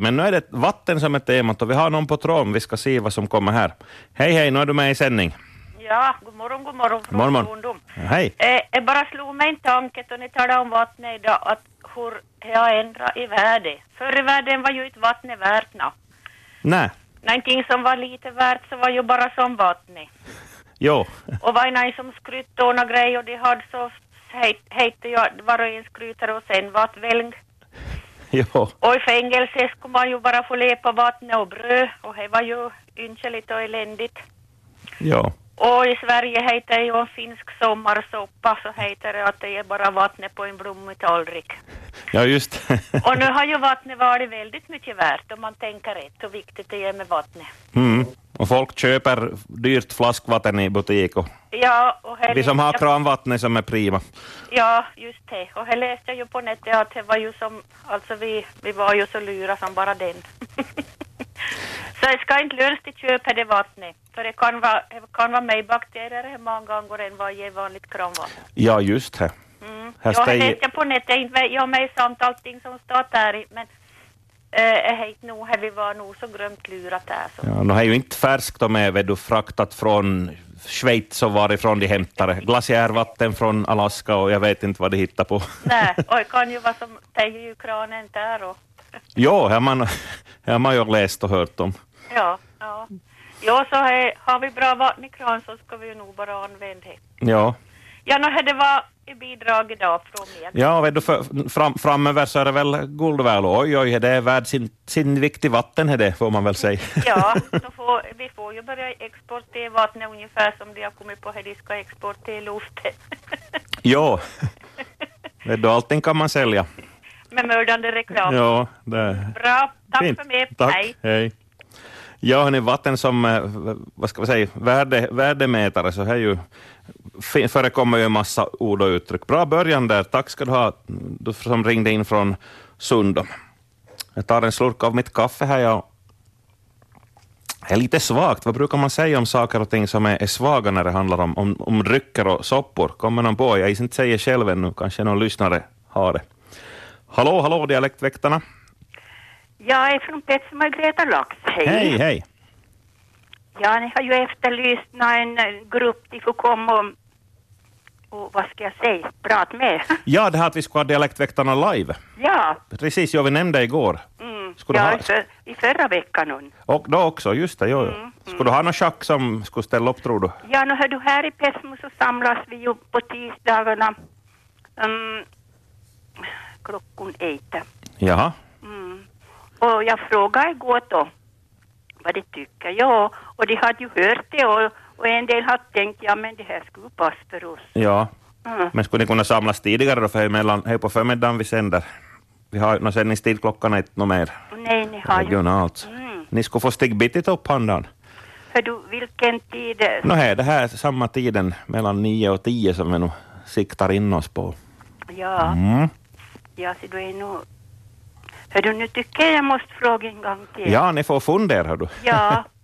Men nu är det vatten som är temat och vi har någon på tråden. Vi ska se vad som kommer här. Hej, hej, nu är du med i sändning. Ja, god morgon, god morgon från Morgon, ungdom. Hej. Eh, jag bara slog mig en tanke då ni talade om vattnet idag, att hur det har ändrat i värde. Förr i världen var ju inte vattnet värt nå. Nej, Någonting som var lite värt så var ju bara som vattnet. jo. Och var någon som skrytte och några grejer och de hade så het- hette jag var och en skrytare och sen vart välg. Och i fängelse skulle man ju bara få lepa vatten och bröd och det var ju ynkligt och eländigt. Jo. Och i Sverige heter det ju en finsk sommarsoppa så heter det att det är bara vattnet på en blommig tallrik. Ja, just Och nu har ju vattnet varit väldigt mycket värt om man tänker rätt hur viktigt det är med vattnet. mm. Och folk köper dyrt flaskvatten i butik och Ja, och vi som har jag- kranvattnet som är prima. Ja, just det. Och här läste jag ju på nätet att det var ju som, alltså vi, vi var ju så lura som bara den. så det ska inte lösa till köpa det vattnet. För det kan vara, det kan vara med bakterier här många gånger än vad ger vanligt kranvatten. Ja, just det. Mm. Här Ja, står det ju- läste jag på nätet. Jag Jag har med samt allting som står där men nog, här vi var nog så grömt lurat där. Så. Ja, nu är ju inte färskt de är du, fraktat från Schweiz och varifrån de hämtar det. Glaciärvatten från Alaska och jag vet inte vad de hittar på. Nej, och det kan ju vara som, det är ju kranen där och jo, här man, har man ju läst och hört om. ja, ja. Ja, så här, har vi bra vatten i kran så ska vi ju nog bara använda det. Ja, Ja, nu det var bidrag idag från er. ja vet du, för, fram, framöver så är det väl guld väl. Oj, oj, det är värd sin, sin viktig vatten, är det, får man väl säga. Ja, får, vi får ju börja exportera vattnet ungefär som de har kommit på här, de ska exportera luften. jo, vet du, allting kan man sälja. Med mördande reklam. Ja, det Bra, tack Fint. för mig. Tack. Hej. Hej. Ja, hörni, vatten som eh, vad ska vi säga, värde, värdemätare, så här ju, förekommer ju en massa ord och uttryck. Bra början där. Tack ska du ha, du som ringde in från Sundom. Jag tar en slurk av mitt kaffe här. Jag är lite svagt. Vad brukar man säga om saker och ting som är, är svaga när det handlar om, om, om drycker och soppor? Kommer någon på? Jag inte säga själv ännu, kanske någon lyssnare har det. Hallå, hallå, dialektväktarna. Jag är från Pets Margreta Lax. Hej. Hej, hej. Ja, ni har ju efterlyst nå en grupp de får komma och, och vad ska jag säga, prata med. Ja, det här att vi ska ha Dialektväktarna live. ja, Precis, ja, vi nämnde igår. mm, Skulle ja ha- i, för, i förra veckan. hon. Och då också, just det. Jo, jo. Mm, Skulle du ha någon schack som skulle ställa upp, tror du? Ja, nu hör du här i Pesmo så samlas vi ju på tisdagarna um, klockan ett. Jaha. Mm. Och jag frågade igår då vad de tycker. Ja, och de hade ju hört det och, och en del hade tänkt ja men det här skulle passa för oss. Ja. Mm. Men skulle ni kunna samlas tidigare då? För emellan, hej på förmiddagen vi sänder. Vi har någon sändningstid klockan ett något mer. Nej, ni har ju... Regionalt. Mm. Ni skulle få stig bitigt upp handan. Hör du, vilken tid? Nå, hej, det här är samma tiden mellan nio och tio som vi nu siktar in oss på. Ja, Mm. ja, så du är nog... Hör du, nu tycker jag jag måste fråga en gång till. Ja, ni får fundera, hör du. Ja,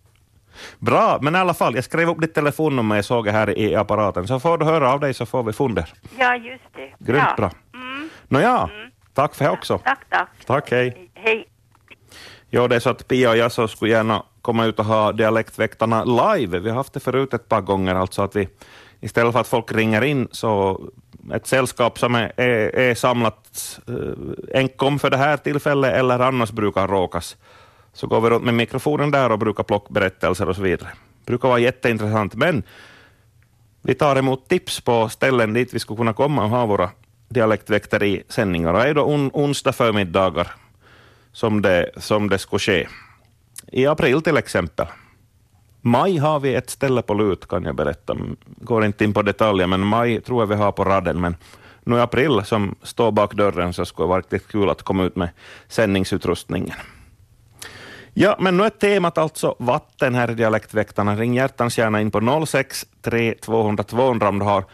Bra, men i alla fall, jag skrev upp ditt telefonnummer jag såg här i apparaten, så får du höra av dig så får vi funder. ja just det. Grymt bra. Mm, Nåja, tack för det också. tack, tack. Tack, hej. Hej. Jo, det är så att Pia och jag så skulle gärna komma ut och ha Dialektväktarna live. Vi har haft det förut ett par gånger, alltså att vi istället för att folk ringer in så ett sällskap som är, är, är samlat eh, enkom för det här tillfället eller annars brukar råkas, så går vi runt med mikrofonen där och brukar plocka berättelser och så vidare. brukar vara jätteintressant, men vi tar emot tips på ställen dit vi skulle kunna komma och ha våra dialektväkteri-sändningar. Det är då on, onsdag förmiddagar som det, som det skulle ske. I april till exempel. Maj har vi ett ställe på lut kan jag berätta. Går inte in på detaljer, men maj tror jag vi har på raden. Men nu i april som står bak dörren så skulle det vara riktigt kul att komma ut med sändningsutrustningen. Ja, men nu är temat alltså vatten här i Dialektväktarna. Ring hjärtans gärna in på 06 3 200 200 om du har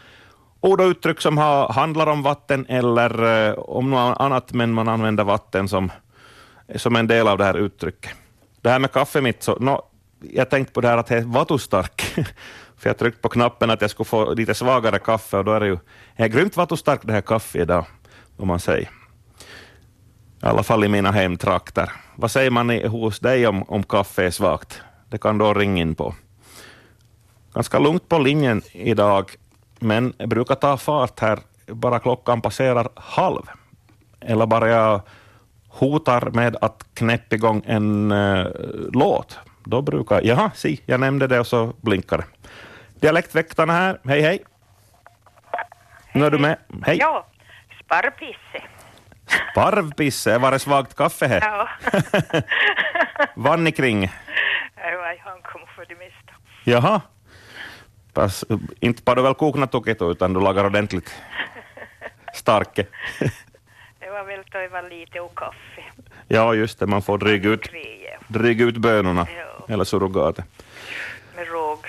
ord och uttryck som har, handlar om vatten eller eh, om något annat, men man använder vatten som, som en del av det här uttrycket. Det här med kaffe mitt, så, no, jag tänkte på det här att det är vatustark. För jag tryckte på knappen att jag skulle få lite svagare kaffe och då är det ju är grymt vatustark det här kaffet idag, om man säger. I alla fall i mina hemtrakter. Vad säger man i, hos dig om, om kaffe är svagt? Det kan då ringa in på. Ganska lugnt på linjen idag, men brukar ta fart här bara klockan passerar halv. Eller bara jag hotar med att knäppa igång en uh, låt. Då brukar... Jaha, si, jag nämnde det och så blinkar det. Dialektväktarna här, hej hej. Nu är du med. Hej. Ja, sparpisse. Sparvpisse, var det svagt kaffe här? Ja. Vann ni kring? Ja, han kom för det mesta. Jaha. Pass, inte bara du väl koknat tukit utan du lagar ordentligt starke. Det var väl då det var lite och kaffe. Ja, just det, man får dryga ut, dryga ut bönorna, Ja. eller surrogatet. med råg,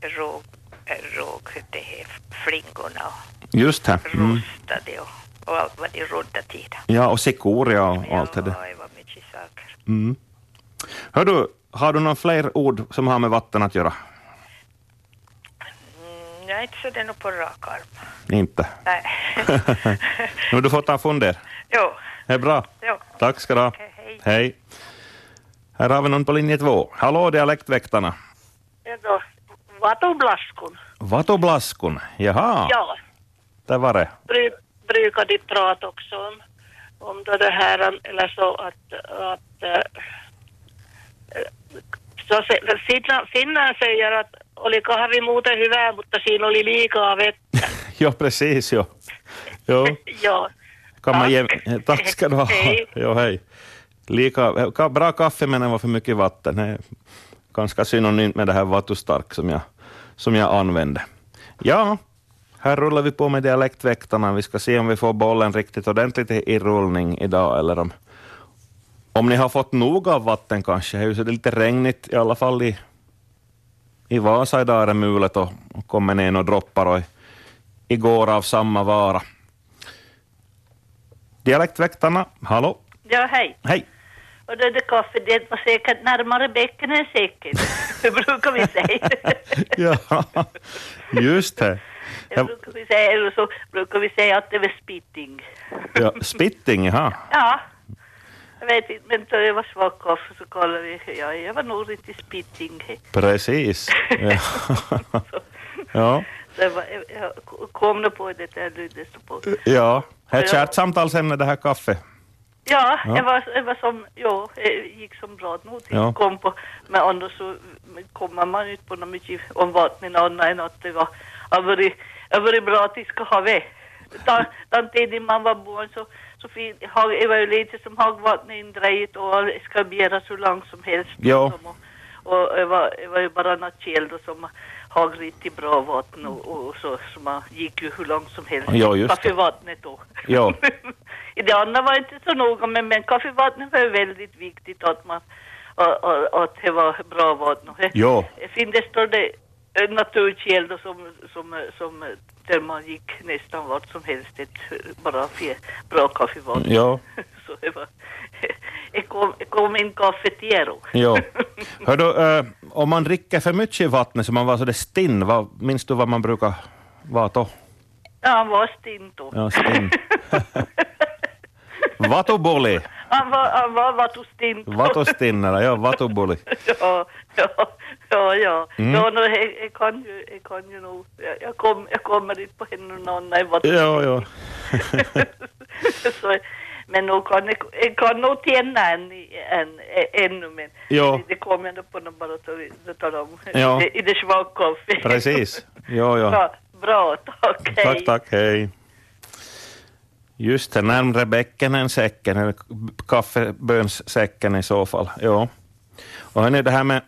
råg, äh, råg, det här flingorna och Just det. Mm. rostade och, och allt vad de rodda till. Ja, och sikoria och allt det där. Ja, mycket saker. Mm. Hör du, har du några fler ord som har med vatten att göra? Mm, jag är inte så det är nog på rak arm. Inte? Nej. Nu du får ta funder. jo, Det är bra. jo. Tack ska du ha. Okej, hej. Hej. Här har vi någon på linje två. Hallå, dialektväktarna. Ja då, vatublaskun. Vatoblaskun. Jaha, Ja, det var det. bry, brukar de prata också om, om då det här, eller så att, att äh, så Finland, Finland säger att oli kahvi muuten hyvää, mutta siinä oli liikaa vettä. Ja, precis. Jo. Jo. ja, Kan man Tack. ge... Tack ska du ha. Jo, hej. Lika, ka- bra kaffe men det var för mycket vatten. Det är ganska synonymt med det här vatustark som jag, som jag använde. Ja, här rullar vi på med dialektväktarna. Vi ska se om vi får bollen riktigt ordentligt i, rullning idag eller om, om ni har fått nog av vatten kanske. Det är lite regnigt i alla fall i, i Vasa idag är det mulet och, och kommer ner och droppar och igår av samma vara. Dialektväktarna, hallå? Ja, hej. Hej! Och då är det kaffe, det var säkert närmare bäcken än säcken. Hur brukar vi säga? ja, just det. Det Ja, brukar vi säga, eller så brukar vi säga att det var spitting. ja, spitting, jaha. Ja, jag vet inte, men då det var svag kaffe så kallade vi, ja, jag var nog riktigt spitting. Precis. Ja. ja. Så jag, var, jag kom nog på det där det på. ja. Det är ett kärt samtalsämne det här kaffe. Ja, Ja. Jag, var, jag var som, ja, det gick som bra nog till Ja. kom på, men annars så kommer man ut på något mycket om vattnet annat än att det var, har varit, har varit bra att de ska ha ved. Da- Den tiden man var barn så, så fin, det var ju lite som hagvattnet indrejet och ska bära så långt som helst. Ja. Och, och det, var, det var ju bara något käll som har riktigt bra vatten och, och så, så man gick ju hur långt som helst. Ja, just. Kaffevattnet då. Ja. I det andra var inte så noga, men, men kaffevattnet var väldigt viktigt att man att, att, det var bra vatten. Ja. Det finns står det eh, naturkäll då som, som, som där man gick nästan vart som helst ett eh, bara för bra kaffevatten. Ja. så det var, det kom, det kom en cafetiero. Ja. Hör du, eh, om man dricker för mycket vatten så man var så det stinn, vad, minns du vad man brukar vara då? Ja, han var stint då. Ja, stinn. Vatubuli. Han var, han var vatustint. Vatustinnare, ja, vatubuli. ja, ja, ja, ja. Mm. ja no, jag, kan ju, jag kan ju nog, jag, jag, kom, jag kommer inte på henne någon annan vatustint. Ja, ja. så, men nog kan jag, jag kan nog tjäna en, en, ännu, men Ja. det kommer nog på någon bara att tala om Ja. i, det- i det svaga kaffe. Precis. Ja, ja. Bra, bra tack. hej. Tack, tack, hej. Just det, närmre bäcken än säcken, eller kaffebönssäcken i så fall. Ja. Och hörni, det här med,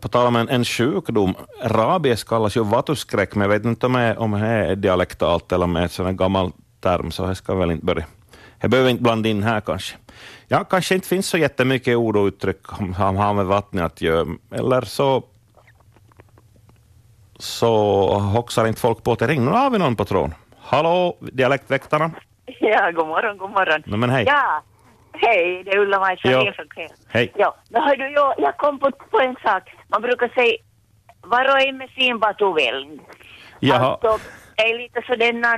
på tal om en, en sjukdom, rabies kallas ju vatuskräck, men jag vet inte om det, om det är dialektalt eller om det är en sån gammal term, så jag ska väl inte börja. Jag behöver inte blanda in här kanske. Ja, kanske inte finns så jättemycket ord och uttryck som har med vattnet att göra, eller så så hoxar inte folk på till ring. Nu har vi någon på tråden. Hallå, dialektväktarna? Ja, god morgon, god morgon. No, men hej. Ja, hej, det är Ulla-Maj Ja. Sarén från Kväll. Hej. Ja, men hör du, jag, jag kom på, på en sak. Man brukar säga var och en med sin batuvälg. Jaha. Alltså, är lite så denna,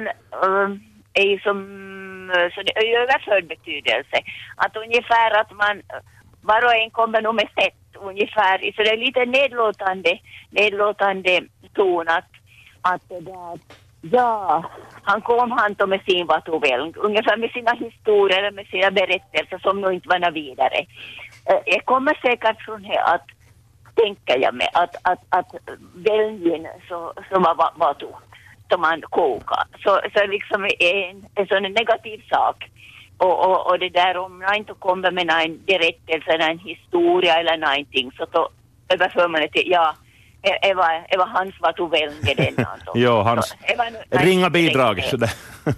um, är som om, eh, så det är överförd betydelse. Att ungefär att man, eh, var och en kommer nog med sätt ungefär, så det är lite nedlåtande, nedlåtande ton att, att det där, ja, han kom han då med sin vatuvel, ungefär med sina historier, med sina berättelser som nog inte var något vidare. Eh, Jag kommer säkert från det att, tänker jag mig, att, att, att väljen så, som var vatu, som man kokar, så, så liksom är en, en sån negativ sak. Och, och, och det där om man inte kommer med en berättelse, en historia eller någonting, så då överför man det till, ja, det det var, det var hans vatuvälje den alltså. Jo, hans Så var ringa bidrag. sådär.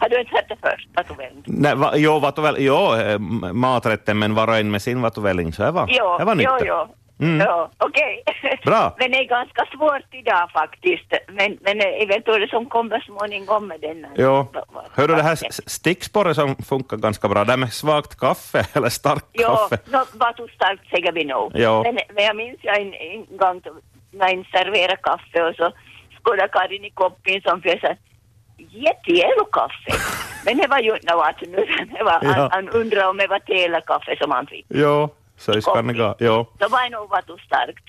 Har du inte hört det först, vatuvälje? Nej, va, jo, vatuvel, jo, eh, maträtten, men var och en med sin vatuvelling, så det var, Jo, det var nytt. jo, jo. Mm. Ja, okej. Bra. Men det är ganska svårt idag faktiskt. Men, men eventuellt som kommer småningom med den. Jo. Va- Hördu, det här stickspåret som funkar ganska bra, det med svagt kaffe eller starkt Jo, kaffe. no, vad du starkt säger vi nog. Jo. Men, men jag minns jag en, en gång när jag serverade kaffe och så skådade Karin i koppen som jättejävla kaffe. Men det var ju något nu. Det var, Ja. han, han undrade om det var telekaffe som han fick. Jo, så ska det gå. Jo, Då var det nog vad du starkt.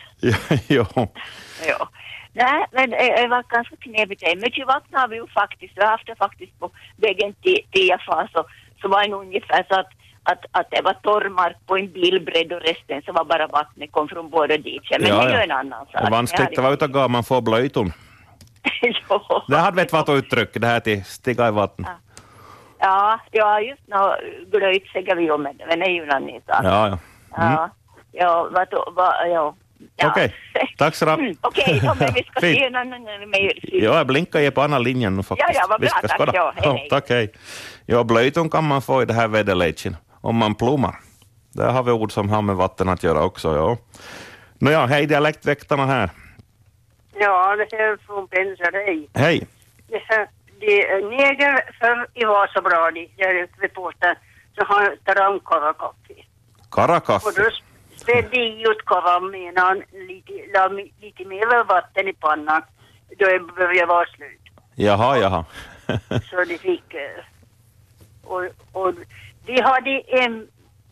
Ja. Nej, men det det var ganska knepigt. det. Mycket vatten har vi ju faktiskt, vi haft det faktiskt på vägen till, Jaffa så, så var det nog ungefär så att, att, att det var torrmark på en bilbredd och resten så var bara vattnet kom från båda ditchen. Men Ja, det är ja. ju en annan sak. Det är vanskligt vara ute och gå, man får blöjton. ja. Det hade vi ett vattuuttryck, det här till stiga i vatten. ja, ja, just nå, glöjt säger vi ju men men det är ju en annan sak. Ja, ja. Mm. Ja, ja, vad då, vad, ja. ja. Okej, tack så Mm, mycket. Okej, då, men vi ska se en annan. Jo, jag blinkar ju på andra linjen nu faktiskt. Ja, ja, vad bra, tack. Ja, hej, hej. tack, hej. Ja, blöjton kan man få i det här väderleken om man plommar. Där har vi ord som har med vatten att göra också. Ja. Nåja, hej dialektväktarna här. Ja, det här är från Pensarej. Hej. Det här, det är neger för i Vasabladet, där ute vid porten, så har taramkarakaffe. Och Karakaffe. då spädde karammen lite, la lite mer vatten i pannan. Då började jag vara slut. Jaha, jaha. Så de fick... Och, och de hade en...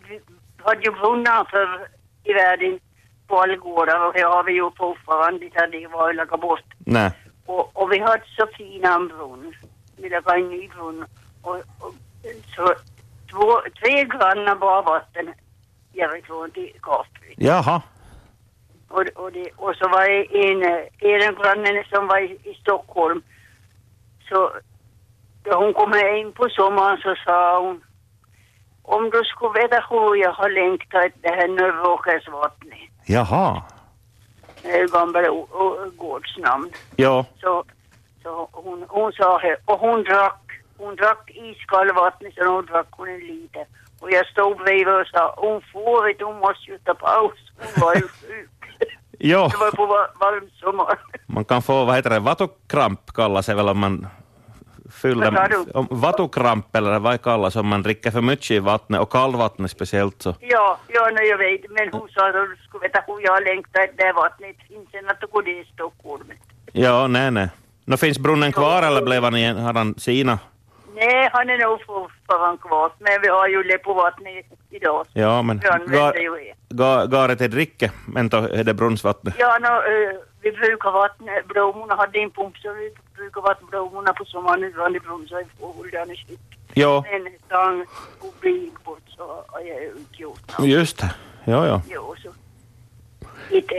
Vi hade ju brunnit för i världen på alla gårdar och här har vi ju fortfarande det var lagat bort. Nej. Och, och vi hade så fina brunn. Vi lagade en ny brunn. Och, och, så två, tre grannar bara vatten härifrån till Karlsby. Jaha. Och, och, det, och så var det en, eh, en granne som var i, i Stockholm. Så då hon kom in på sommaren så sa hon om du skulle veta hur jag har längtat efter det här Nörråkersvattnet. Jaha. Det är gamla gårdsnamn. Ja. Så, så hon, hon sa här, och hon drack, hon drack iskall vatten så hon drack hon en liter. Och jag stod bredvid och sa, hon får inte, hon måste ju ta paus. Hon var ju sjuk. Det var på va- varm sommar. Man kan få, vad heter det, vatukramp kallas det väl om man fyller... Du? Vatukramp eller vad kallas om man dricker för mycket i vattnet och kallvattnet speciellt så. Ja, ja, nej, jag vet. Men hon sa att du skulle veta hur jag längtar efter det vattnet. Inte att det går det i Stockholm. Ja, nej, nej. Nå finns brunnen kvar eller blev han har han sina? Nej, han är nog fortfarande kvar. Men vi har ju Lepovattnet idag. Ja, men ju det. till dricke, men då är det brunnsvattnet. Ja, no, eh, vi brukar vattna, blommorna hade en pump så vi brukar vattna blommorna på sommaren utan det bromsar i fågeldarna shit. Jo, Men och bli bort så har jag ju inte gjort något. just det. Ja, ja. Jo, så. Inte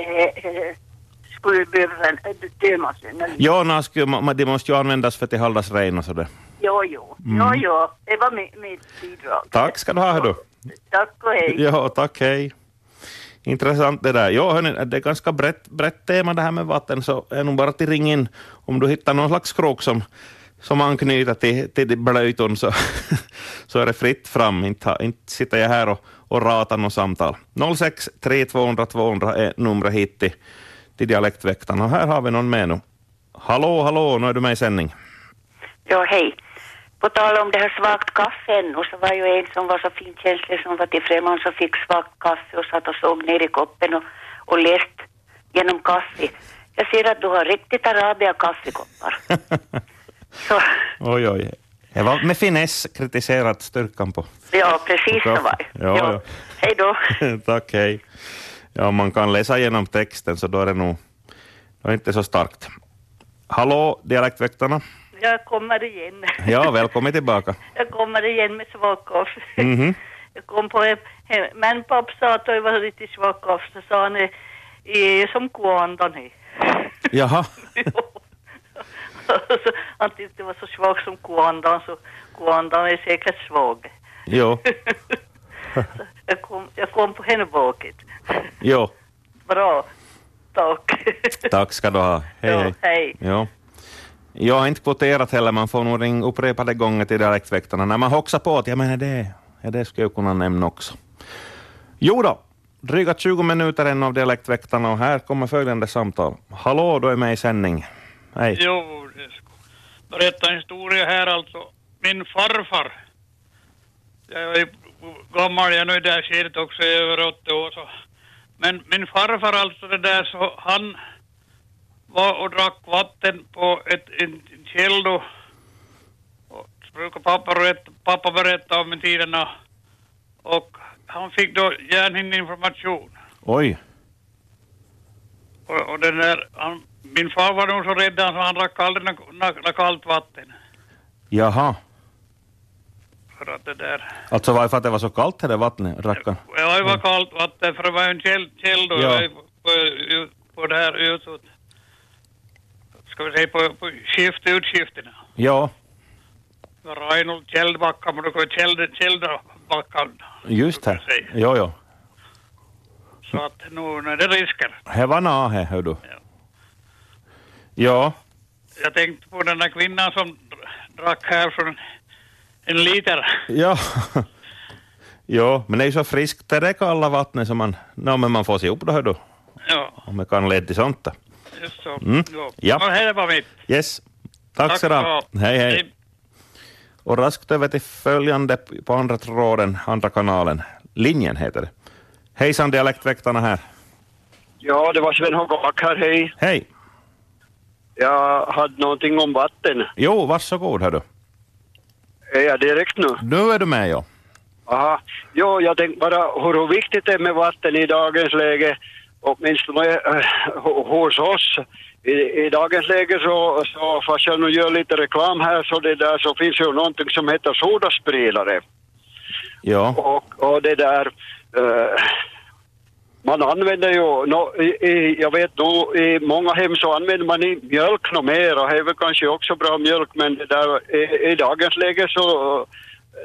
skulle behöva skulle man- man- de måste ju användas för till haldas ren och sådär. Jo, jo. Jo, jo. Det var mitt, mitt bidrag. Tack ska du ha, hördu. Tack och hej. Ja, tack, hej. Intressant det där. Jo, hörni, det är ganska brett, brett tema det här med vatten, så är nog bara till ring in om du hittar någon slags krok som, som anknyter till, till blöjton så, så är det fritt fram. Inte, inte sitter jag här och, och ratar något samtal. 06 3200 200 är numret hit till, till Dialektväktarna. Och här har vi någon med nu. Hallå, hallå, nu är du med i sändning. Ja, hej. På tal om det här svagt kaffe ännu så var ju en som var så finkänslig som var till främmande som fick svagt kaffe och satt och såg ner i koppen och, och läst genom kaffe. Jag ser att du har riktigt arabiga kaffekoppar. Så, Oj, oj. Jag var med finess kritiserat styrkan på. Ja, precis så var det. Ja, ja. Hej då. Tack, hej. Ja, om man kan läsa igenom texten så då är det nog då är det inte så starkt. Hallå, Dialektväktarna. Jag kommer igen. Ja, välkommen tillbaka. Jag kommer igen med svagkaffe. Mhm. Jag kom på en, men pappa sa att jag var riktigt svag kaffe, så sa han "Eh, som kvandan är. Jaha, Så han tyckte det var så svag som kvandan, så kvandan är säkert svag. jo, jag, kom, jag kom på henne baket. jo. Bra, tack. Tack ska du ha. Hej, Ja, hej. hej. Jo. Jag har inte kvoterat heller, man får nog ringa upprepade gånger till Dialektväktarna när man hoxar på att jag menar det, ja, det skulle jag kunna nämna också. Jo då, dryga 20 minuter en av Dialektväktarna och här kommer följande samtal. Hallå, du är med i sändning. Hej. Jo, jag ska berätta en historia här alltså. Min farfar, jag är gammal, jag är nu i det här skedet också, jag är över 80 år så. Men min farfar alltså det där så, han var och drack vatten på ett, en käll då. Och så brukar pappa berätta, pappa berätta om tiderna. Och han fick då hjärnhinneinformation. Oj, Och, och den där, han, min far var nog så rädd så han drack aldrig något nå- kallt vatten. jaha. För att det där... Alltså var det för att det var så kallt det där vattnet, rackarn? Ja, det var kallt vatten för det var en käll, käll då Ja. på, på det här utåt. Ska vi säga på, på skift, utskiftena. Ja, Det var Reinhold Kjellbacka, men det var Kjellbacka. just det. Jo, jo. Så att nu nu är det risker. Det var nahe, hör du. Ja, Jag tänkte på den där kvinnan som drack här från en liter. ja. Jo, men det är ju så friskt det där kalla vattnet som man... No, men man får se upp då, hör du. Ja, Om man kan leda till sånt. då. Just så. Mm. Ja. Ja. Här var mitt. Yes. Tack ska du ha. Hej, hej. Och raskt över till följande på andra tråden, andra kanalen. Linjen heter det. Hejsan, Dialektväktarna här. Ja, det var Sven Hogak här, hej. Hej. Jag hade någonting om vatten. Jo, varsågod, hör du. Är jag direkt nu? Nu är du med, ja. Aha. Jo, jag tänkte bara hur viktigt det är med vatten i dagens läge, åtminstone ho- hos oss. I, I dagens läge så, så fast jag nu gör lite reklam här, så det där så finns ju någonting som heter sodaspridare. Ja, Och, och det där, eh, man använder ju, no, i, i, jag vet nog i många hem så använder man inte mjölk nå mer och det är väl kanske också bra mjölk men det där, i, i dagens läge så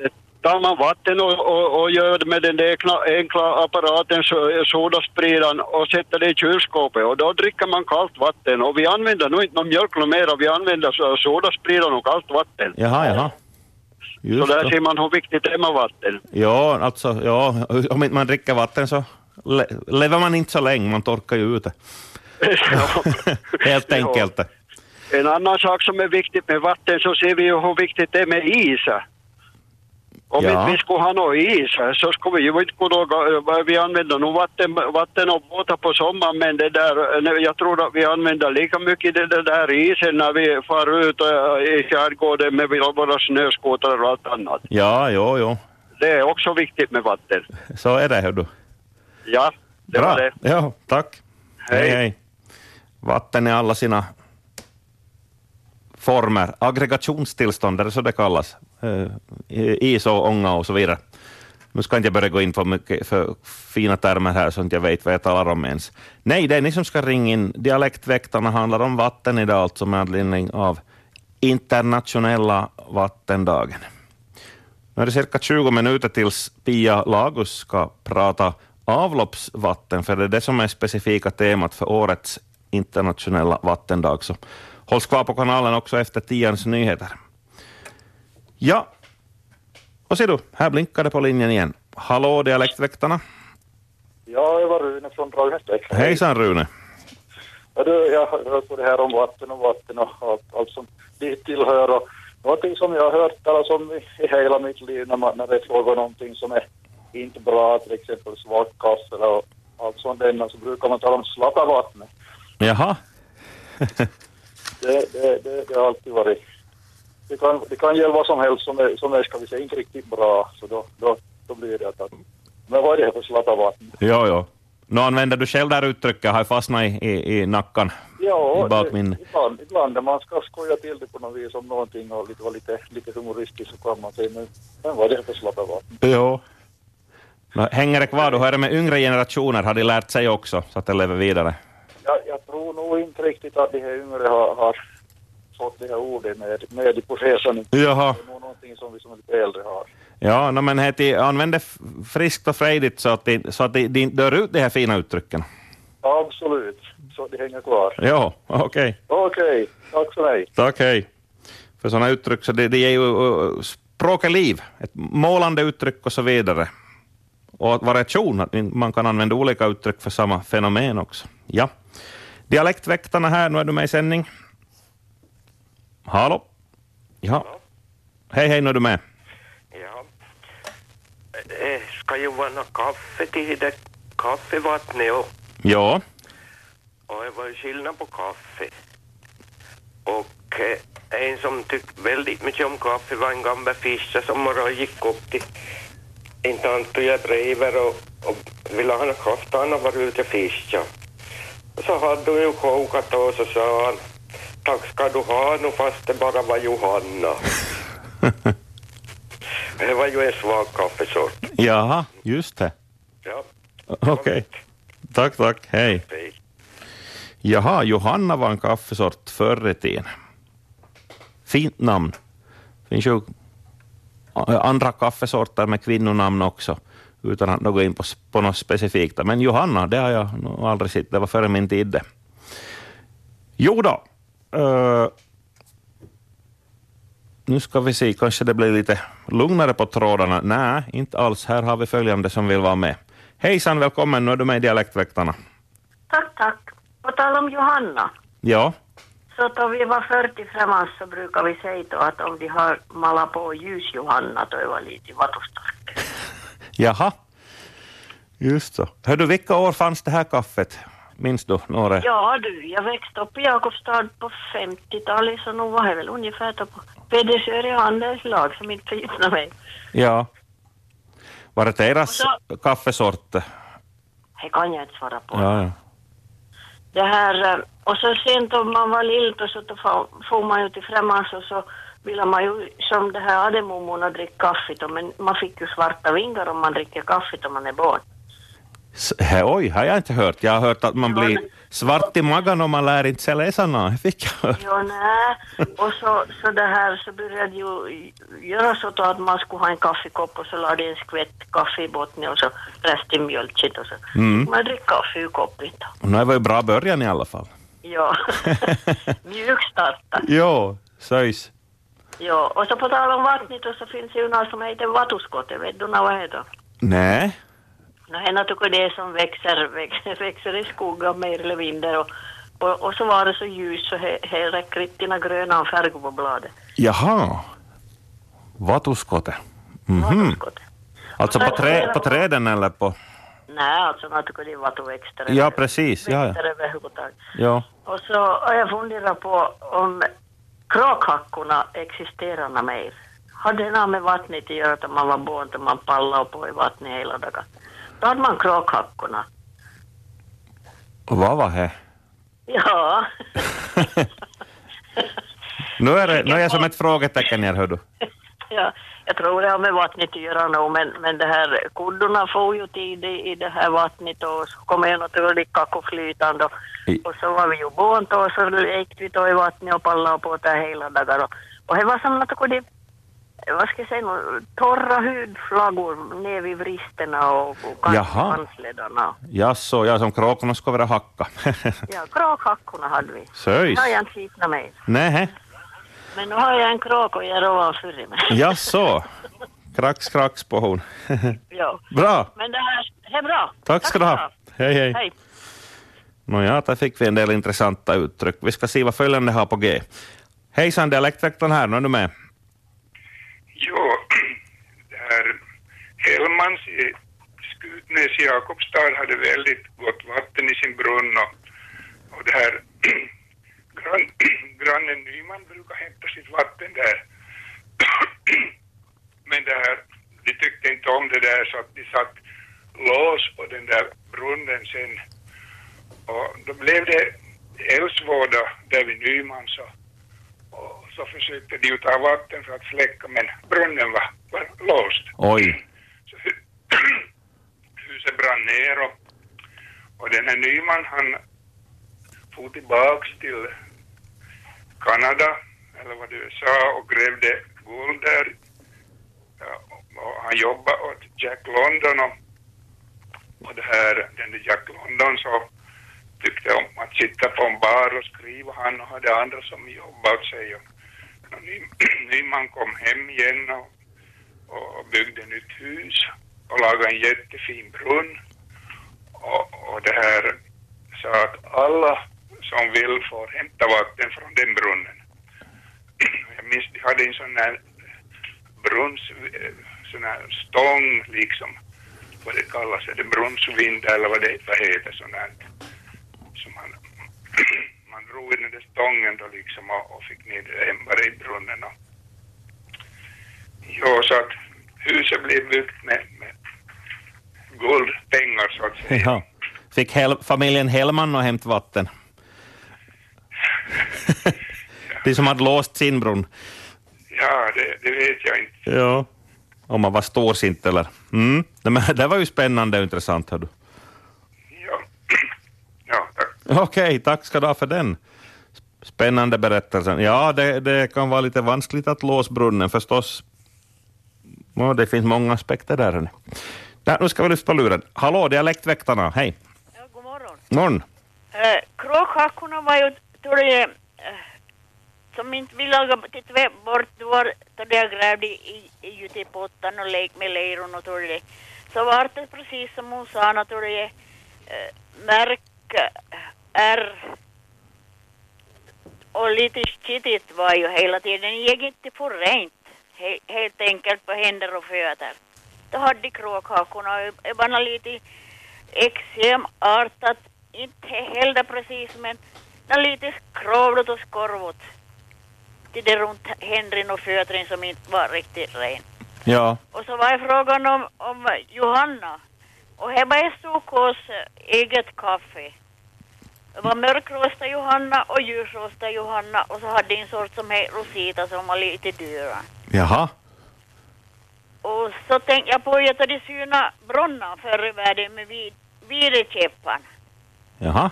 eh, tar man vatten och, och, och gör med den där enkla, apparaten, så, sodaspridaren och sätter det i kylskåpet och då dricker man kallt vatten och vi använder nog inte någon mjölk nå mer vi använder så- sodaspridaren och kallt vatten. jaha, jaha. Så Just där det. ser man hur viktigt det är med vatten. Ja, alltså, ja, om inte man dricker vatten så le lever man inte så länge, man torkar ju ut det. Helt enkelt. En annan sak som är viktigt med vatten så ser vi ju hur viktigt det är med is. Om Ja. inte vi skulle ha någon is så skulle vi ju inte kunna, gå- vi använder nog vatten, vatten och båtar på sommaren men det där, nej, jag tror att vi använder lika mycket det där isen när vi far ut äh, i skärgården med våra snöskotrar och allt annat. Ja, jo, jo. Det är också viktigt med vatten. Så är det, hör du. Ja, det Bra. var det. Ja, tack. Hej, Hej. hej. Vatten i alla sina former. Aggregationstillstånd, är det så det kallas? Eh, is och ånga och så vidare. Nu ska inte jag börja gå in på mycket för fina termer här så att jag vet vad jag talar om ens. Nej, det är ni som ska ringa in. Dialektväktarna handlar om vatten idag, alltså med anledning av internationella vattendagen. Nu är det cirka 20 minuter tills Pia Lagus ska prata avloppsvatten, för det är det som är specifika temat för årets internationella vattendag. Så hålls kvar på kanalen också efter tians nyheter. Ja, och ser du, här blinkar det på linjen igen. Hallå Dialektväktarna. Ja, det var Rune från Dragnäsbäck. Hejsan Rune. Ja, du, jag har hört på det här om vatten och vatten och allt, allt som dit tillhör. Och någonting som jag har hört talas om i, i hela mitt liv när, man, när det är fråga om någonting som är inte bra, till exempel svart kaffe och allt sånt där, så brukar man tala om slappavattnet. Jaha, Det, det, det, det har alltid varit det, kan, det kan gälla vad som helst som är, som är ska vi säga, inte riktigt bra. Så då, då, då blir det att, men vad är det här för slattavatten? Jo, jo. Nu använder du själv det här uttrycket, har fastnat i, i, i nackan. Ja, ibland, ibland när man ska skoja till det på något vis om någonting och lite, vara lite, lite humoristisk så kan man säga men, men vad är det för slattavatten? Jo. No, hänger det kvar? Hur är det med yngre generationer? Har de lärt sig också så att det lever vidare? Jag, jag tror nog inte riktigt att de här yngre har, har fått det här ordet med, med i på resan. Jaha. Det är nog någonting som vi som är lite äldre har. Ja, no, men heti, använd det friskt och frejdigt så att de, så att de, de inte dör ut de här fina uttrycken. Absolut, så det hänger kvar. Jo, okej. Okej, tack för mig. Tack, hej. För sådana uttryck, så det, det ger ju uh, språket liv. Ett målande uttryck och så vidare. Och variation, att man kan använda olika uttryck för samma fenomen också. Ja. Dialektväktarna här, nu är du med i sändning. Hallå? Ja. Hej, hej, nu är du med. Ja. Eh, ska ju vara något kaffe till det kaffevattnet och, Ja. och det var ju skillnad på kaffe. Och eh, en som tyckte väldigt mycket om kaffe var en gammal fiskare som morgon gick upp till en tant och jag driver och, och ville ha kaffe. Han har varit ute och fiskat. Så hade hon ju kokat och så sa han Tack ska du ha nu fast det bara var Johanna. det var ju en svag kaffesort. Jaha, just det. Ja, Okej. Tack, tack. Hej. hej. Jaha, Johanna var en kaffesort förr i tiden. Fint namn. finns ju andra kaffesorter med kvinnonamn också, utan att gå in på, på något specifikt. Men Johanna, det har jag nog aldrig sett. Det var före min tid. Jo då. Eh, nu ska vi se, kanske det blir lite lugnare på trådarna. Nej, inte alls. Här har vi följande som vill vara med. Hejsan, välkommen. Nu är du med i Dialektväktarna. Tack, tack. På tal om Johanna, Ja. så då vi var 40 främmans så brukar vi säga då att om de har malat på ljus-Johanna då var lite vatustark. Jaha, just så. Hör du, vilka år fanns det här kaffet? Minns du några? Ja du, jag växte upp i Jakobstad på 50-talet så nog var det väl ungefär då på Pedersöre handelslag som inte förgiftade mig. Ja. Var det deras Och kaffesort? Det kan jag inte svara på. Ja, ja. Det här, eh, och så sent om man var då så får- man ju till främmans och så ville man ju som det här hade mormorna dricka kaffe men man fick ju svarta vingar om man dricker kaffe då man är barn. Oj, har jag inte hört. Jag har hört att man blir svart i magen om man lär inte sig läsa något. Det fick jag höra. Ja, nej. Och så, så det här så började ju göra så att man skulle ha en kaffekopp och så lade en skvätt kaffe i botten och så resten mjölkigt och så. Mm. Man dricker kaffe ur koppen nu var ju bra början i alla fall. Ja. Mjukstarta. Jo, söjs. Ja, och så på tal om vattnet så finns det ju något som heter vatuskotte. Vet du vad det då? Nej. En tycker det som växer, växer, i skogen mer eller mindre och, och, och så var det så ljus så det räcker inte gröna färger på bladet. Jaha. Vatuskote. Mhm. Alltså på, trä, på träden eller på... Nej, alltså jag tycker det är vatuväxter. Ja, precis. Ja, Växter ja. ja. Och så har jag funderat på om kråkhackorna existerar något mer. Hade det något med vattnet att göra att man var barn och man pallade på i vattnet hela dagen? Då hade man kråkhackorna. Och vad var det? Ja. Nu är, det, nu är jag som ett frågetecken här, hör du. Ja, jag tror det har med vattnet att göra nog, men, men det här kuddorna får ju tid i, i det här vattnet och så kommer ju naturligt kackoflytande och, och så var vi ju då och så lekte vi då i vattnet och pallade på det hela dagar och, och det var som att det vad ska jag säga, torra hudflagor ner vid vristerna och, och kanske handledarna. Jaså, ja, som kråkorna ska vara hacka. Ja, kråkhackorna hade vi. Söjs. Det har jag inte hittat med. Nej, Men nu har jag en kråk och jag ovanför mig. jaså. Krax, krax på hon. ja. Bra. Men det här det är bra. Tack ska du ha. Hej, hej. Hej. Nåja, där fick vi en del intressanta uttryck. Vi ska se vad följande har på G. Hejsan, dialektväktaren här, nu är du med. Jo, det här Hellmans i Skutnäs i Jakobstad hade väldigt gott vatten i sin brunn och, och det här grann, grannen Nyman brukar hämta sitt vatten där Men det här, de tyckte inte om det där så att de satt lås på den där brunnen sen. Och då blev det eldsvåda där vid Nyman så, och så försökte de ju ta vatten för att släcka men brunnen var, var låst. Oj. Så hu- huset brann ner och, och den här Nyman han for tillbaks till Kanada eller vad du sa och grävde guld där. Ja, och han jobbade åt Jack London och, och det här, den där Jack London så tyckte om att sitta på en bar och skriva. Han och hade andra som jobbade åt sig. Och, Nyman kom hem igen och, och byggde nytt hus och lagade en jättefin brunn. Och, och det här sa att alla som vill får hämta vatten från den brunnen. Jag minns de hade en sån här brunns, sån här stång liksom, vad det kallas, är det brunnsvindar eller vad det vad heter sån här. som man drog i den där stången då liksom och, och fick ner det i brunnen och ja, så att huset blev byggt med, med guldpengar så att säga. Ja. Fick Hel familjen Hellman och hämta vatten? De som hade låst sin brunn. Ja, det, det vet jag inte. Ja. Om man var storsint eller... Mm. Det, men det var ju spännande och intressant. Hör du. Okej, tack ska du ha för den spännande berättelsen. Ja, det, det kan vara lite vanskligt att låsa brunnen förstås. Ja, det finns många aspekter där. Där, nu ska vi lyfta på luren. Hallå, dialektväktarna, hej. Ja, god morgon. Morgon. Eh, kråkhackorna var ju, jag, eh, som inte vill laga till då var då jag grävde i, i, ute i pottan och lekte med lejon och tror det. Så var det precis som hon sa, att tror jag, eh, märk är och lite skitigt var ju hela tiden. Det gick inte för rent, he, helt enkelt på händer och fötter. Då hade de kråkhakorna och det var lite eksemartat, inte heller precis men lite skrovligt och skorvot. Det där runt händerna och fötterna som inte var riktigt rent. Ja. Och så var det frågan om, om Johanna. Och här var SOKs eget kaffe. Det var mörkrostad Johanna och ljusrostad Johanna och så hade en sort som hette Rosita som var lite dyrare. Jaha. Och så tänkte jag på att de syna brunnar förr i världen med vid, videkäppan. Jaha.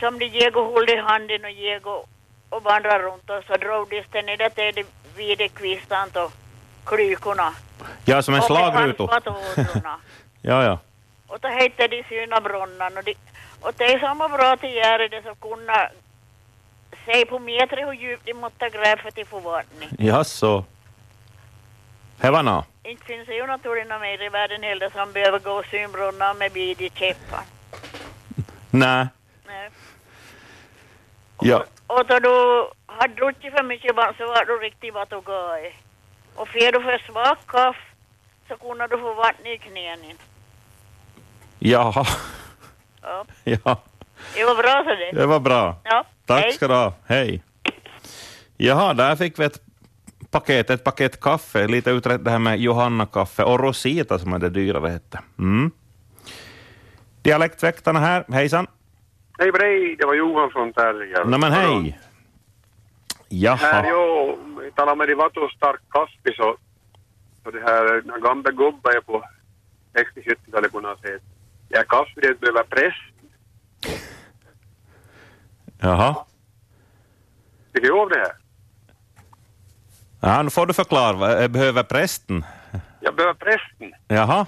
Som de gick och höll i handen och gick och, vandrade runt och så drog de sig ner till de videkvistan och klykorna. Ja, som en slagruta. Ja, ja. Och då hette de syna brunnan och, de, och det är samma bra till göra det så kunna se på metret hur djupt de måste gräva för att få vatten. Jaså. Det var nå. Inte finns det ju naturligtvis mer i världen heller som behöver gå synbrunnar med videkäppan. Nej. Nej. Ja. Och då du har druckit för mycket vatten så var du riktigt vattugai. Och får du för svag kaffe så kunde du få vatten i knäna. Jaha. Ja. Ja, Det var bra så det. det var bra. Ja. Tack Hej. ska du ha. Hej. Jaha, där fick vi ett paket, ett paket kaffe, lite utrett det här med Johanna-kaffe och Rosita som är det dyrare hette. Mm. Dialektväktarna här, hejsan. Hej på dig, det var Johan från Tärjärv. Nej men hej. Här Jaha. jag talar med de var så stark kaffe så, så det här, när gamla gubbar är på 60-70-talet kunde säga ja kaffe det behöver press. Jaha. Tycker du om det här? Ja, nu får du förklara. vad- Behöver prästen? Jag behöver prästen. Jaha.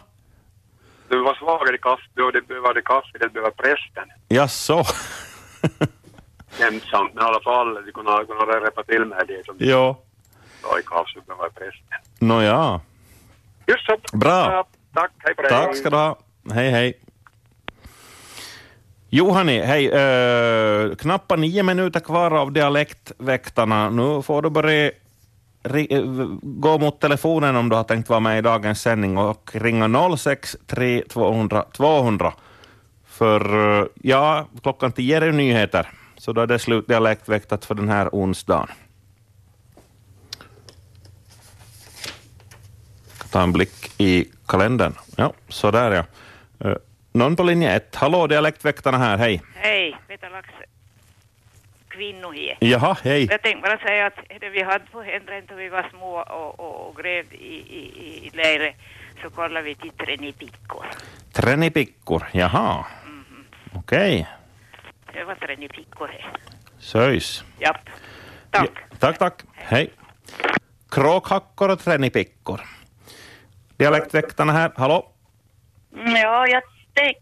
Du vara svagare i kaffe, du det kaffe, det behöver prästen. Jaså? Jämtsamt, men i alla fall, du kunde, kunde rätta till med det som du Jo. sa i kaffe, så behöver prästen. Nåja. Just så. Bra. Tack, hej på dig. Tack ska du ha. Hej, hej. Johani, hej. Eh, äh, knappt nio minuter kvar av dialektväktarna. Nu får du börja eh, gå mot telefonen om du har tänkt vara med i dagens sändning och ringa 063 200 200. För eh, ja, klockan tio är det nyheter, så då är det slut dialektväktat för den här onsdagen. ta en blick i kalendern. Ja, så där ja. Någon på linje ett. Hallå, Dialektväktarna här, hej. Hej, Veta Lax kvinnohie. Jaha, hej. Jag tänkte bara säga att det vi hade på händerna då vi var små och, och, och grävde i, i, i läre så kollade vi till trenipickor. Trenipickor, jaha. Okej, Det var trenipickor här. söjs. Japp. Tack. Ja, tack, tack. Hej. Kråkhackor och trenipickor. Dialektväktarna här, hallå? Mm, Ja, jag tänkte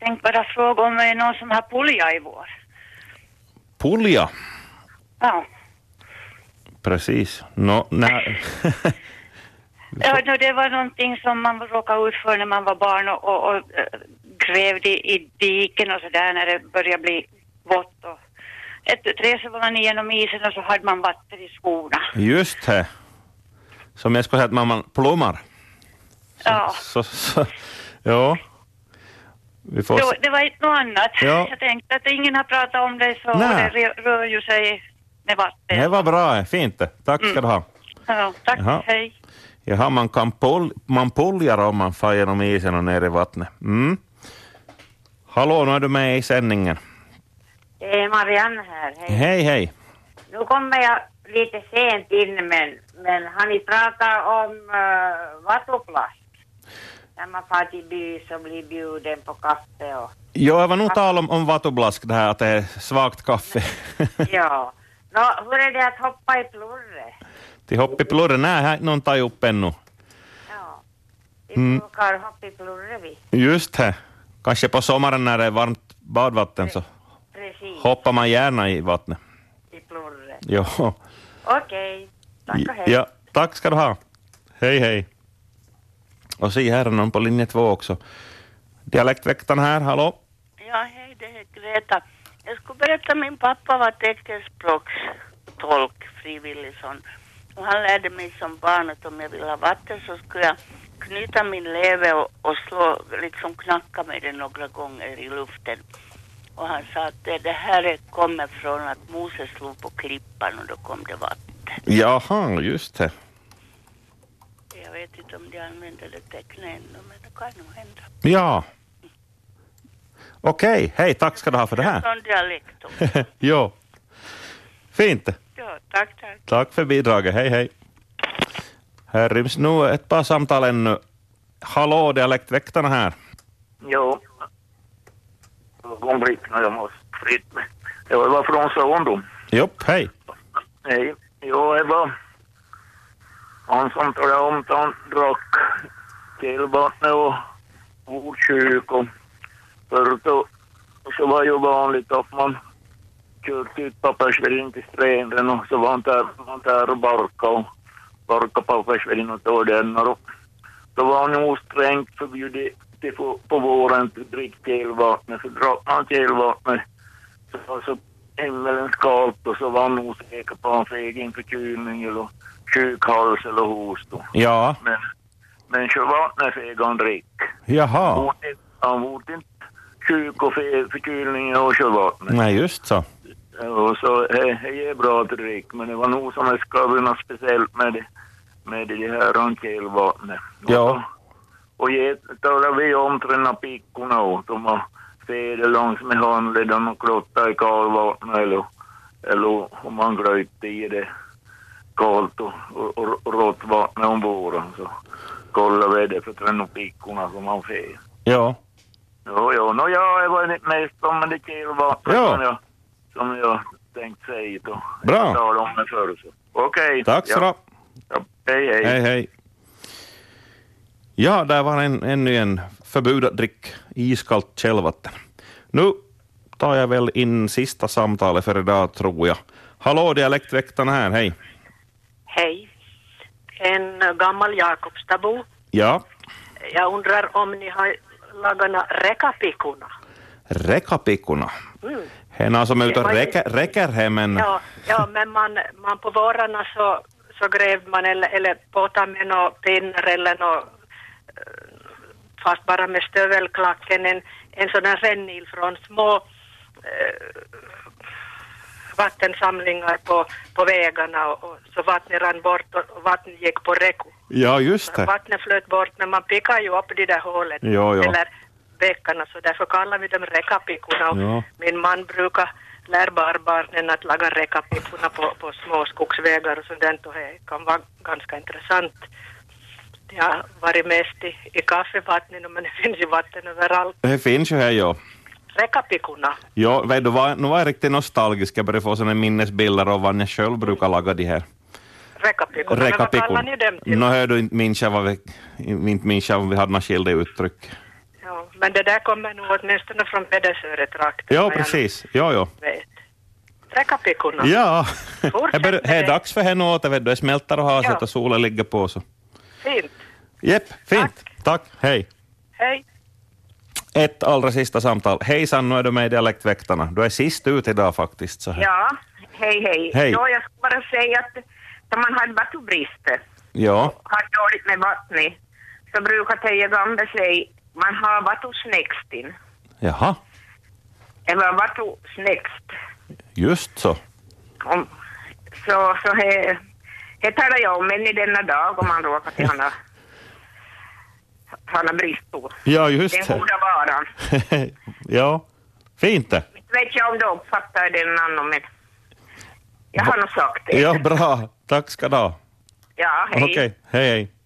tänk bara fråga om det är någon som har pulja i vår. Pulja, Ja. precis. När, Ja, no, det var någonting som man råkade ut för när man var barn och, och, och äh, grävde i diken och sådär när det började bli vått. Och ett, tre så var man igenom isen och så hade man vatten i skorna. just det. Som jag skulle säga att mamman plummar. Ja, Så, så, ja. Vi får det, det var inte något annat. Ja. Jag tänkte att ingen har pratat om det så Nej. det rö- rör ju sig med vatten. Det var bra, fint. Tack ska du ha. Ja, tack, Jaha. hej. Jaha, man kan pul, man puljar om man far genom isen och ner i vattnet. Mm. Hallå, nu är du med i sändningen. Det är Marianne här. Hej. Hej, hej. Nu kommer jag lite sent in, men, men har ni pratat om uh, vattuplast? När man far till by så blir bjuden på kaffe och... Jo, jag var nog tal om, om vatublask, det här att det är svagt kaffe. ja. Nå, hur är det att hoppa i plurre? Till hopp i plurren, nej, här, någon tar upp ännu. Vi Mm. brukar hoppa i plurre vi. Just det. Kanske på sommaren när det är varmt badvatten så Precis, hoppar man gärna i vattnet. i plurre. Jo. Okej, tack och hej. Ja, tack ska du ha. Hej, hej. Och se, här är någon på linje två också. Dialektväktaren här, hallå? Ja, hej, det är Greta. Jag skulle berätta, min pappa var teckenspråkstolk, frivillig sån. Och han lärde mig som barn att om jag ville ha vatten så skulle jag knyta min leve och, och slå, liksom knacka med den några gånger i luften. Och han sa att det, det här är- kommer från att Moses slog på klippan och då kom det vatten. Jaha, just det. Jag vet inte om de använder det tecknet ännu, men det kan nog hända. Ja. Okej, hej, tack ska du ha för det här. Sån dialekt. jo. Fint. Ja, tack, tack. Tack för bidraget, hej hej. Här ryms nu ett par samtal ännu. Hallå, dialektväktarna här. Jo. Ögonblick när jag måste fritt mig. Jag var från Såndom. Jopp, hej. Nej, jo, det var han som talade om att han drack killvattnet och var sjuk. förut så var ju vanligt att man körde ut pappersveden till stränderna och så var han där, man där och barkade. och barkade pappersveden och tog den och då var han ju strängt förbjudet till på, på våren att dricka killvattnet för drack man killvattnet så var så himmelens kallt och så var han osäker på hans egen förkylning eller sjuk hals eller hosta. Ja, Men, men sjövattnet fick han dricka. jaha. Han vart inte sjuk och förkylning och sjövattnet. Nej, just så. Och så det det är bra att dricka, men det var nog som det ska bli något speciellt med det, med det här rankilvattnet. Ja. Och ge, talar vi om träna pickorna åt dem och fäder långs med handleden och klotta i kalvattnet eller, eller om man gröt i det kallt och, och, och, rått vatten om våren så kollar vi det för träna pickorna som man får. Ja. Jo, jo, nå ja, det var det mest om det killvattnet Ja. som jag, som jag tänkt säga då. Bra. Jag om det förr så. Okej. Tack så ja. ja. Hej, hej. Hej, hej. Ja, där var en, ännu en förbud att dricka iskallt källvatten. Nu tar jag väl in sista samtalet för idag, tror jag. Hallå, dialektväktarna här, hej. Hej. En gammal Jakobstabo. Ja, Jag undrar om ni har lagat några räkapikkorna? rekapikkorna. Mm. Hena som är ute och räcker, räcker hem en... Ja, ja, men man, man på vårarna så, så grävde man eller, eller potade med några pinnar eller nå eh, fast bara med stövelklacken, en, en sån här rännil från små eh, vattensamlingar på, på vägarna och, och så vattnet rann bort och, vattnet gick på räcko. Ja, just det. Vattnet flöt bort, men man pickar ju upp de där hålen. Jo, jo. Eller bäckarna, så därför kallar vi dem rekapikkorna. Och Ja. Min man brukar lära barnbarnen att laga rekapikkorna på, på små skogsvägar och sådant och det kan vara ganska intressant. Det har varit mest i, i kaffevattnet men det finns ju vatten överallt. Det finns ju här, ja. Rekapikkorna. Ja, vet du vad, nu var jag riktigt nostalgisk. Jag började få såna minnesbilder av vad jag själv brukar laga de här Rekapikkorna. Men vad kallar ni dem till? Nå, hör du, inte minns jag vad vi, inte minns jag om vi hade några skilda uttryck. Ja, men det där kommer nog åtminstone från Pedersöretrakten. Ja, precis. Ja, ja. vet. Ja, det är dags för henne åt, vet du. Det smälter och haset Ja. och solen ligger på. Så. Fint. Jepp, fint. Tack. Hej. Hej. Ett allra sista samtal. Hejsan, nu är du med i Dialektväktarna. Du är sist ut idag faktiskt. Så här. Ja, hej hej. Hej. Ja, jag ska bara säga att när man har vattenbrist, Ja. har dåligt med vatten, så brukar Teija Gambe säga man har vatusnäckstin. Jaha, Eller vatusnäckst. just så. Om, så så he, he talar jag om än i denna dag om man råkar till hana, hana brist på. Ja, just Den det. goda varan. ja, fint det. Vet jag om du uppfattar den annan, men jag har nog sagt det. Ja, bra. Tack ska du ha. Ja, hej. Okej, hej hej.